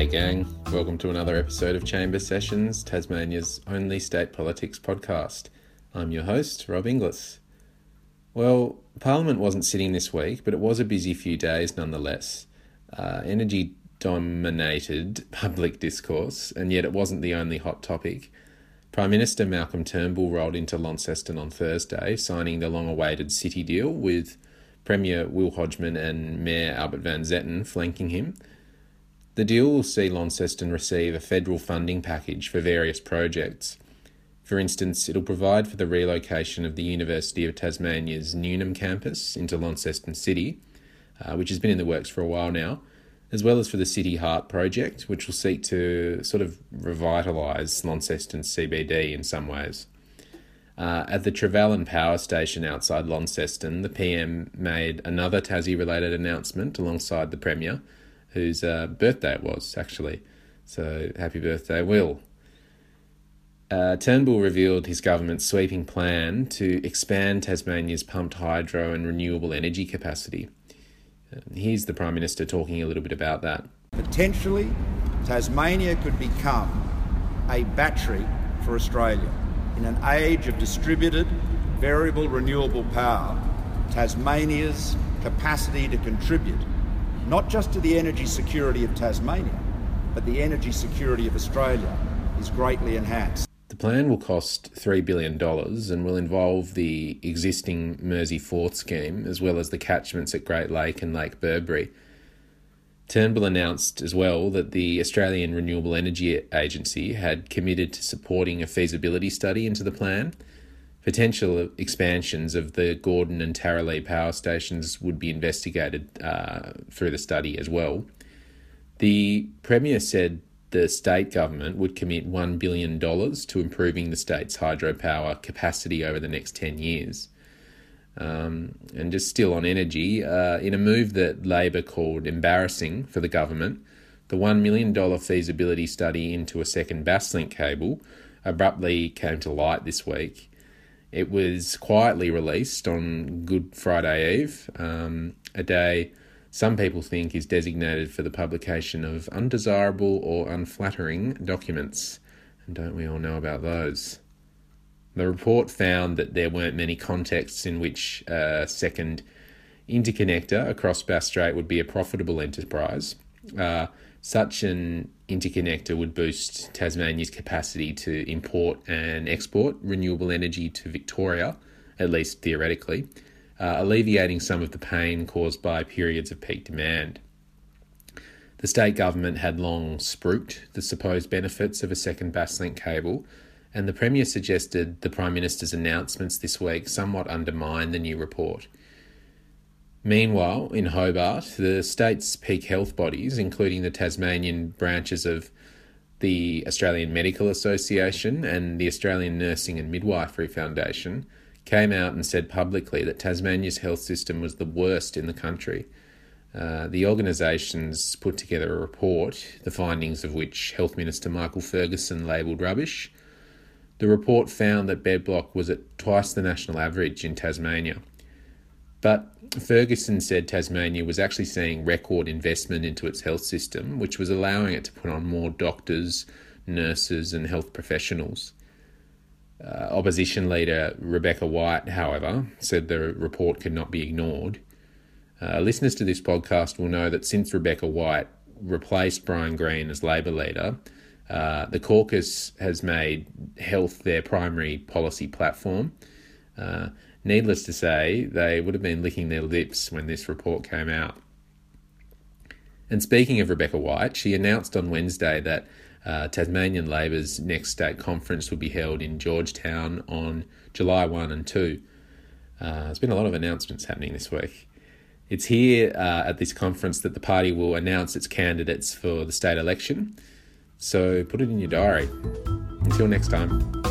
gang. Welcome to another episode of Chamber Sessions, Tasmania's only state politics podcast. I'm your host, Rob Inglis. Well, Parliament wasn't sitting this week, but it was a busy few days nonetheless. Uh, energy dominated public discourse, and yet it wasn't the only hot topic. Prime Minister Malcolm Turnbull rolled into Launceston on Thursday, signing the long awaited city deal with Premier Will Hodgman and Mayor Albert Van Zetten flanking him. The deal will see Launceston receive a federal funding package for various projects. For instance, it'll provide for the relocation of the University of Tasmania's Newnham campus into Launceston City, uh, which has been in the works for a while now, as well as for the City Heart project, which will seek to sort of revitalise Launceston CBD in some ways. Uh, at the Trevallyn Power Station outside Launceston, the PM made another Tassie related announcement alongside the Premier whose uh, birthday it was, actually. So happy birthday, Will. Uh, Turnbull revealed his government's sweeping plan to expand Tasmania's pumped hydro and renewable energy capacity. Uh, here's the Prime Minister talking a little bit about that. Potentially, Tasmania could become a battery for Australia. In an age of distributed, variable renewable power, Tasmania's capacity to contribute not just to the energy security of Tasmania, but the energy security of Australia is greatly enhanced. The plan will cost $3 billion and will involve the existing Mersey Forth scheme as well as the catchments at Great Lake and Lake Burbury. Turnbull announced as well that the Australian Renewable Energy Agency had committed to supporting a feasibility study into the plan Potential expansions of the Gordon and Tarraleah power stations would be investigated uh, through the study as well. The Premier said the state government would commit $1 billion to improving the state's hydropower capacity over the next 10 years. Um, and just still on energy, uh, in a move that Labor called embarrassing for the government, the $1 million feasibility study into a second Basslink cable abruptly came to light this week. It was quietly released on Good Friday Eve, um, a day some people think is designated for the publication of undesirable or unflattering documents. And don't we all know about those? The report found that there weren't many contexts in which a second interconnector across Bass Strait would be a profitable enterprise. Uh, such an interconnector would boost Tasmania's capacity to import and export renewable energy to Victoria, at least theoretically, uh, alleviating some of the pain caused by periods of peak demand. The state government had long spruiked the supposed benefits of a second Basslink cable, and the Premier suggested the Prime Minister's announcements this week somewhat undermine the new report. Meanwhile, in Hobart, the state's peak health bodies, including the Tasmanian branches of the Australian Medical Association and the Australian Nursing and Midwifery Foundation, came out and said publicly that Tasmania's health system was the worst in the country. Uh, the organisations put together a report, the findings of which Health Minister Michael Ferguson labelled rubbish. The report found that bed block was at twice the national average in Tasmania. But Ferguson said Tasmania was actually seeing record investment into its health system, which was allowing it to put on more doctors, nurses, and health professionals. Uh, opposition leader Rebecca White, however, said the report could not be ignored. Uh, listeners to this podcast will know that since Rebecca White replaced Bryan Green as Labor leader, uh, the caucus has made health their primary policy platform. Needless to say, they would have been licking their lips when this report came out. And speaking of Rebecca White, she announced on Wednesday that uh, Tasmanian Labor's next state conference will be held in George Town on July 1 and 2. Uh, there's been a lot of announcements happening this week. It's here uh, at this conference that the party will announce its candidates for the state election. So put it in your diary. Until next time.